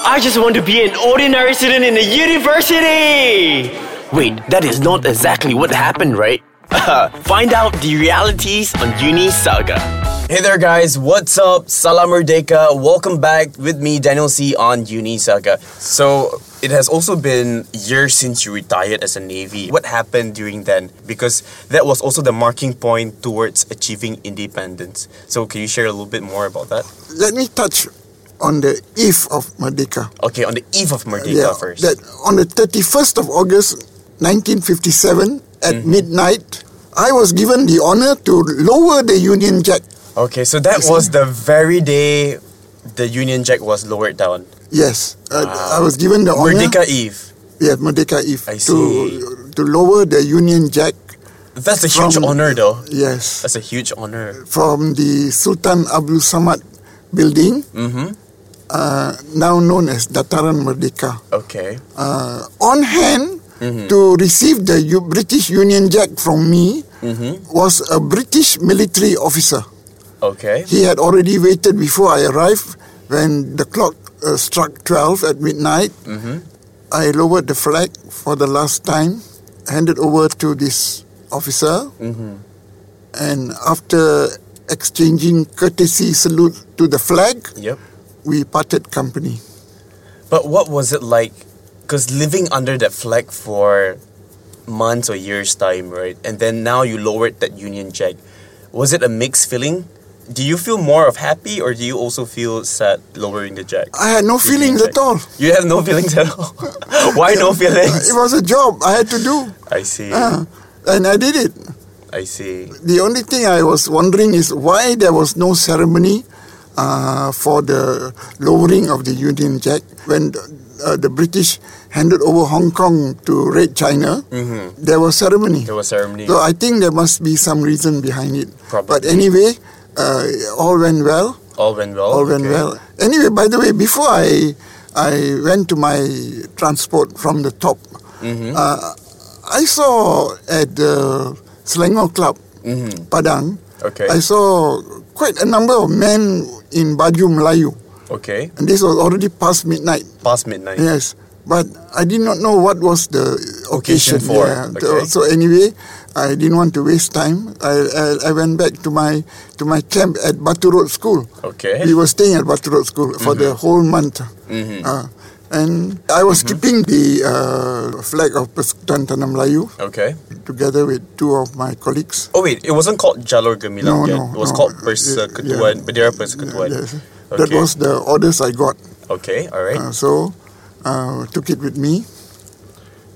I just want to be an ordinary student in a university! Wait, that is not exactly what happened, right? Find out the realities on Uni Saga. Hey there, guys. What's up? Salam Merdeka. Welcome back with me, Daniel C, on Uni Saga. So, it has also been years since you retired as a Navy. What happened during then? Because that was also the marking point towards achieving independence. So, can you share a little bit more about that? Let me touch on the eve of Merdeka. Okay, on the eve of Merdeka first. That on the 31st of August 1957 at Mm-hmm. midnight, I was given the honor to lower the Union Jack. Okay, so that was the very day the Union Jack was lowered down. Yes, uh, I was given the honor. Merdeka Eve. Yes, Merdeka Eve. I To, see. to lower the Union Jack. That's a huge From- honor, though. Yes. That's a huge honor. From the Sultan Abdul Samad building, Mm-hmm. Uh, now known as Dataran Merdeka. Okay. uh, on hand Mm-hmm. to receive the U- British Union Jack from me Mm-hmm. was a British military officer. Okay. He had already waited before I arrived when the clock uh, struck 12 at midnight. Mm-hmm. I lowered the flag for the last time, handed over to this officer, Mm-hmm. and after exchanging courtesy salute to the flag, Yep. We parted company. But what was it like? Because living under that flag for months or years' time, right? And then now you lowered that Union Jack. Was it a mixed feeling? Do you feel more of happy or do you also feel sad lowering the jack? I had no Union feelings at all. You have no feelings at all. Why no feelings? It was a job I had to do. I see. Ah, and I did it. I see. The only thing I was wondering is why there was no ceremony uh, for the lowering of the Union Jack when uh, the British handed over Hong Kong to Red China. There was ceremony. There was ceremony. So I think there must be some reason behind it. Probably. But anyway, uh, all went well. All went well. All went okay. well. Anyway, by the way, before I I went to my transport from the top, Mm-hmm. uh, I saw at the Selangor Club, Padang, Mm-hmm. Okay. I saw quite a number of men in baju Melayu, Okay. and this was already past midnight. Past midnight. Yes, but I did not know what was the Occasion occasion, for, Yeah. okay. So, anyway, I didn't want to waste time. I, I I went back to my to my camp at Batu Road School. Okay. We were staying at Batu Road School for the whole month. Uh, and I was keeping the uh, flag of Persekutuan Tanah Melayu Okay. together with two of my colleagues. Oh wait, it wasn't called Jalur Gemilang No, yet. no, it was no. called Yeah, Persekutuan, yeah. Bendera Persekutuan. Yes. That was the orders I got. Okay, all right. Uh, so uh, took it with me,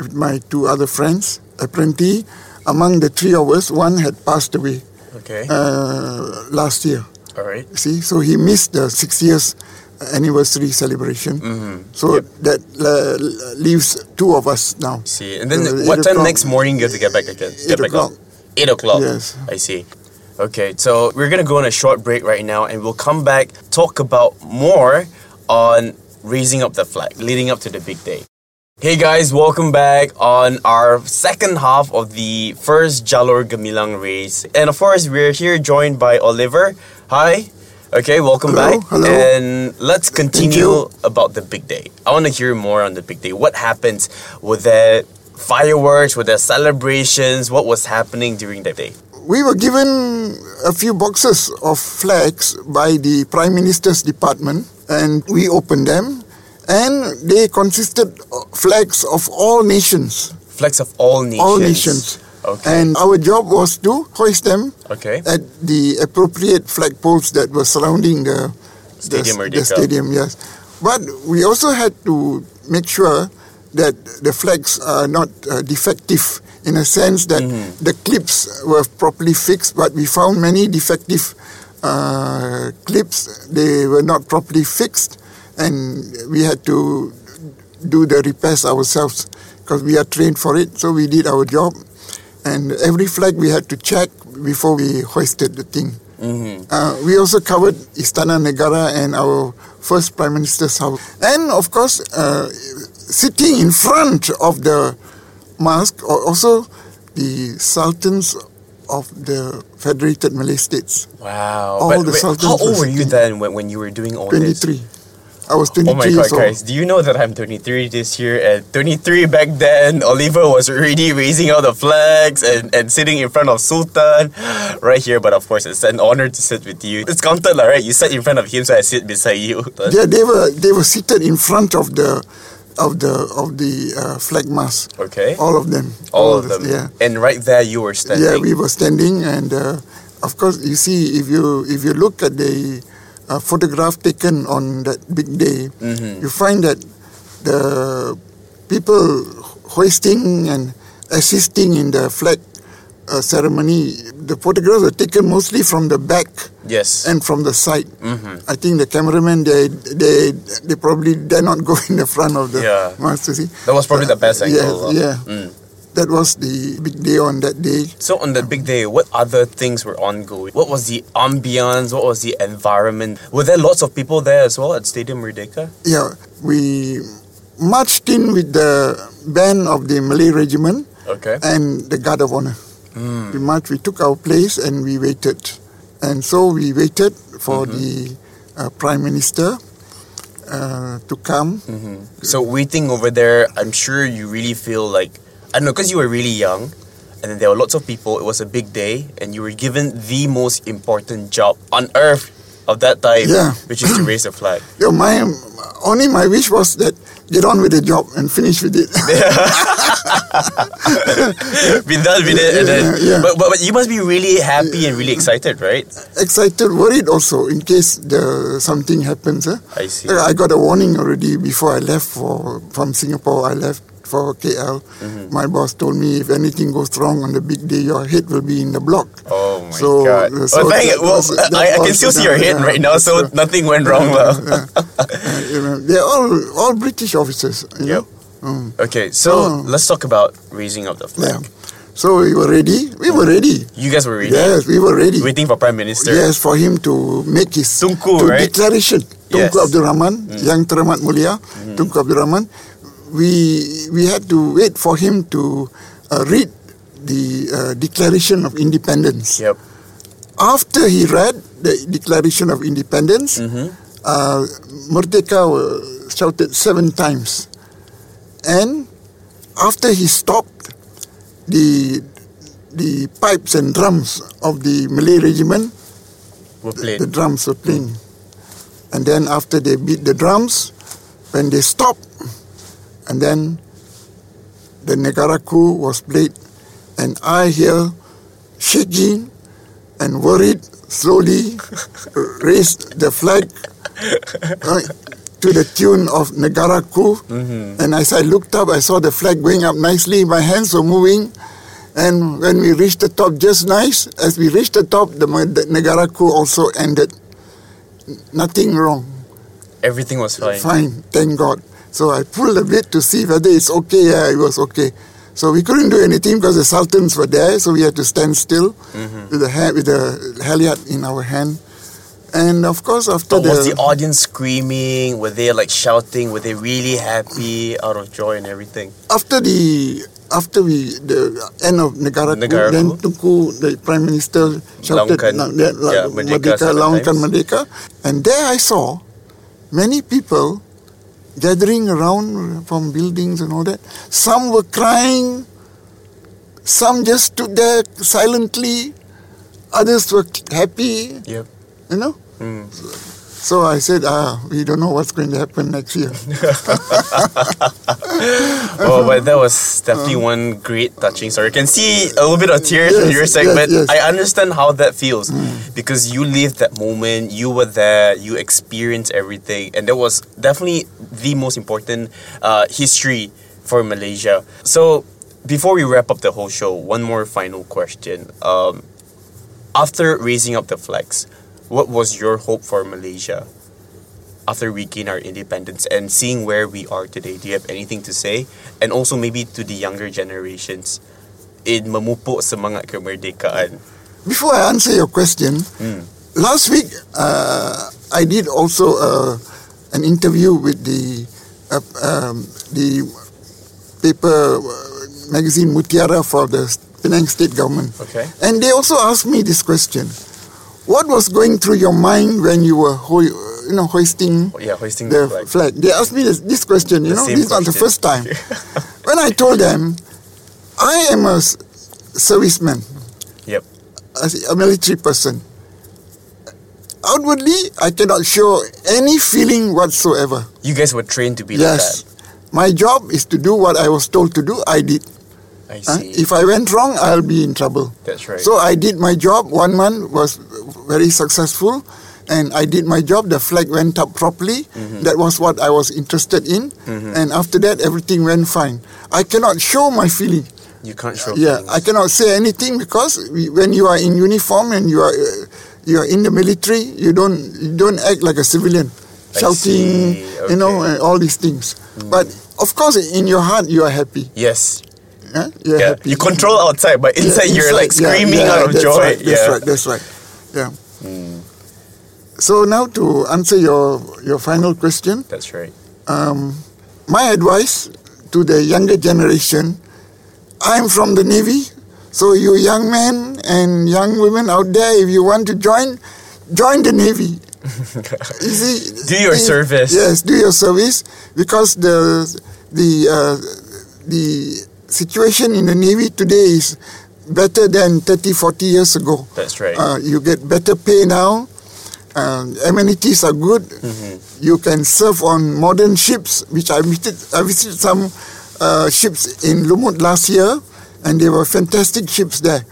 with my two other friends. Apparently, among the three of us, one had passed away okay, uh, last year. all right. See, so he missed the six years anniversary celebration. Mm-hmm. So that uh, leaves two of us now. See, and then Uh, what time o'clock. next morning you have to get back again? Get Eight back up. o'clock. Eight o'clock. Yes. I see. Okay, so we're gonna go on a short break right now, and we'll come back talk about more on raising up the flag, leading up to the big day. Hey guys, welcome back on our second half of the first Jalur Gemilang race. And of course, we're here joined by Oliver. Hi. Okay, welcome Hello, back. hello. And let's continue about the big day. I want to hear more on the big day. What happens with the fireworks, with the celebrations? What was happening during that day? We were given a few boxes of flags by the Prime Minister's department, and we opened them, and they consisted of flags of all nations. Flags of all nations. all nations. Okay. And our job was to hoist them Okay. at the appropriate flagpoles that were surrounding the Stadium the, the stadium. Yes, but we also had to make sure that the flags are not uh, defective in a sense that Mm-hmm. the clips were properly fixed. But we found many defective uh, clips; they were not properly fixed, and we had to do the repairs ourselves because we are trained for it. So we did our job, and every flag we had to check before we hoisted the thing. Uh, we also covered Istana Negara and our first Prime Minister's house. And of course, uh, sitting in front of the mosque are also the sultans of the Federated Malay States. Wow. All But the wait, sultans how old were you then when, when you were doing all this? 23. I was 23 Oh my god, guys! Do you know that I'm 23 this year and 23 back then? Oliver was already raising all the flags and, and sitting in front of Sultan right here. But of course, it's an honor to sit with you. It's counted, lah, right? You sat in front of him, so I sit beside you. Yeah, they were they were seated in front of the of the of the uh, flag mast. Okay. All of them. All of them. Yeah. And right there, you were standing. Yeah, we were standing, and uh, of course, you see, if you if you look at the uh, photograph taken on that big day, Mm-hmm. you find that the people hoisting and assisting in the flag uh, ceremony, the photographs were taken mostly from the back Yes. and from the side. Mm-hmm. I think the cameraman they they they probably dare not go in the front of the Yeah. to see. that was probably the best angle. Yeah, yeah. Mm. That was the big day on that day. So on the big day, what other things were ongoing? What was the ambience? What was the environment? Were there lots of people there as well at Stadium Merdeka? Yeah, we marched in with the band of the Malay Regiment Okay. and the Guard of Honor. Hmm. We marched, we took our place and we waited. And so we waited for Mm-hmm. the uh, Prime Minister uh, to come. So waiting over there, I'm sure you really feel like I don't know because you were really young, and then there were lots of people. It was a big day, and you were given the most important job on earth of that time, Yeah. which is to raise the flag. Know, my, only my wish was that get on with the job and finish with it. Be done with it, and then, Yeah, yeah. But, but but you must be really happy and really excited, right? Excited, worried also in case the something happens. Eh? I see. I got a warning already before I left for from Singapore. I left for KL. Mm-hmm. My boss told me if anything goes wrong on the big day, your head will be in the block. Oh my So, god! uh, so well, thank that well, was- that I, I can still see your head yeah, right now, so so- nothing went wrong. lah. Uh, you know, they're all all British officers. You Yep. know? Mm. Okay, so Oh. let's talk about raising up the Yeah. flag. So we were ready. We were ready. You guys were ready, Yes, we were ready. waiting for Prime Minister. Yes, for him to make his Tunku, to right? declaration. Yes. Tunku Abdul Rahman, Yang Teramat Mulia, Tunku Abdul Rahman. We we had to wait for him to uh, read the uh, Declaration of Independence. Yep. After he read the Declaration of Independence, uh, Merdeka shouted seven times, and after he stopped, the the pipes and drums of the Malay regiment We're playing. the drums were playing. And then after they beat the drums, when they stopped, and then the Negaraku was played, and I here shaking and worried, slowly raised the flag uh, to the tune of Negaraku. And as I looked up, I saw the flag going up nicely. My hands were moving. And when we reached the top, just nice, as we reached the top, the, the Negaraku also ended. Nothing wrong. Everything was fine. Fine, thank God. So I pulled a bit to see whether it's okay. Yeah, it was okay. So we couldn't do anything because the sultans were there, so we had to stand still Mm-hmm. with the ha- with the halyard in our hand. And of course, after But the, was the audience screaming? Were they like shouting? Were they really happy out of joy and everything? after the after we the end of Negaraku, then Tunku, the prime minister shouted, Laungkan. "Now, that, like, Yeah, Merdeka Merdeka," and there I saw many people gathering around from buildings and all that. Some were crying, some just stood there silently, others were happy, Yep. you know. Mm. So I said, ah, we don't know what's going to happen next year. Oh, but that was definitely one great touching story. I can see a little bit of tears in your yes, segment. yes. I understand how that feels because you lived that moment, you were there, you experienced everything, and that was definitely the most important uh, history for Malaysia. So, before we wrap up the whole show, one more final question. Um, after raising up the flags, what was your hope for Malaysia after we gain our independence and seeing where we are today? Do you have anything to say? And also maybe to the younger generations in memupuk semangat kemerdekaan. Before I answer your question, Hmm. last week uh, I did also uh, an interview with the uh, um, the paper uh, magazine Mutiara for the Penang state government, Okay. and they also asked me this question: What was going through your mind when you were ho- you know, hoisting oh, Yeah, hoisting the the flag. flag. They asked me this, this question, you The know, this is not the first time. when I told them, I am a s- serviceman, Yep. as a military person. Outwardly, I cannot show any feeling whatsoever. You guys were trained to be yes. like that. My job is to do what I was told to do. I did. That. I Huh? see. If I went wrong, I'll be in trouble. That's right. So I did my job. One month was very successful, and I did my job. The flag went up properly. Mm-hmm. That was what I was interested in, and after that, everything went fine. I cannot show my feeling. you can't show. Yeah, feelings. I cannot say anything because we, when you are in uniform and you are uh, you are in the military, you don't you don't act like a civilian, I shouting, see, you know, okay. all these things. But of course, in your heart, you are happy. Yes. Huh? Yeah. You control outside, but Yeah, inside you're like inside, yeah, screaming yeah, out of that's joy. Right, that's yeah. right. That's right. Yeah. So now to answer your your final question, That's right. um, my advice to the younger generation, I'm from the Navy, so you young men and young women out there, if you want to join, join the Navy. you see, Do your the- service. Yes, do your service because the the uh, the situation in the Navy today is better than 30, 40 years ago. That's right. Uh, you get better pay now. Um, amenities are good. Mm-hmm. You can serve on modern ships, which I visited. I visited some uh, ships in Lumut last year, and they were fantastic ships there,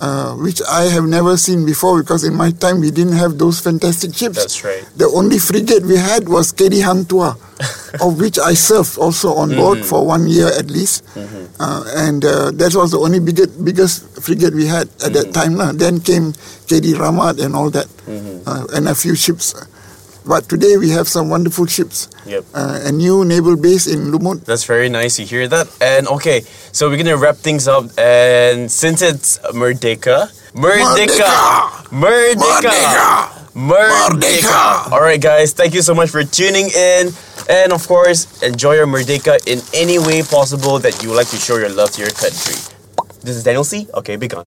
uh, which I have never seen before because in my time we didn't have those fantastic ships. That's right. The only frigate we had was KD Hang Tuah, of which I served also on board for one year at least. Uh, and uh, that was the only biggest, biggest frigate we had at that time. Then came KD Rahmat and all that, uh, and a few ships. But today we have some wonderful ships. Yep. Uh, a new naval base in Lumut. That's very nice to hear that. And okay, so we're gonna wrap things up. And since it's Merdeka, Merdeka, Merdeka, Merdeka. All right, guys, thank you so much for tuning in. And of course, enjoy your Merdeka in any way possible that you would like to show your love to your country. This is Daniel C. Okay, be gone.